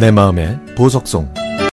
내 마음의 보석송.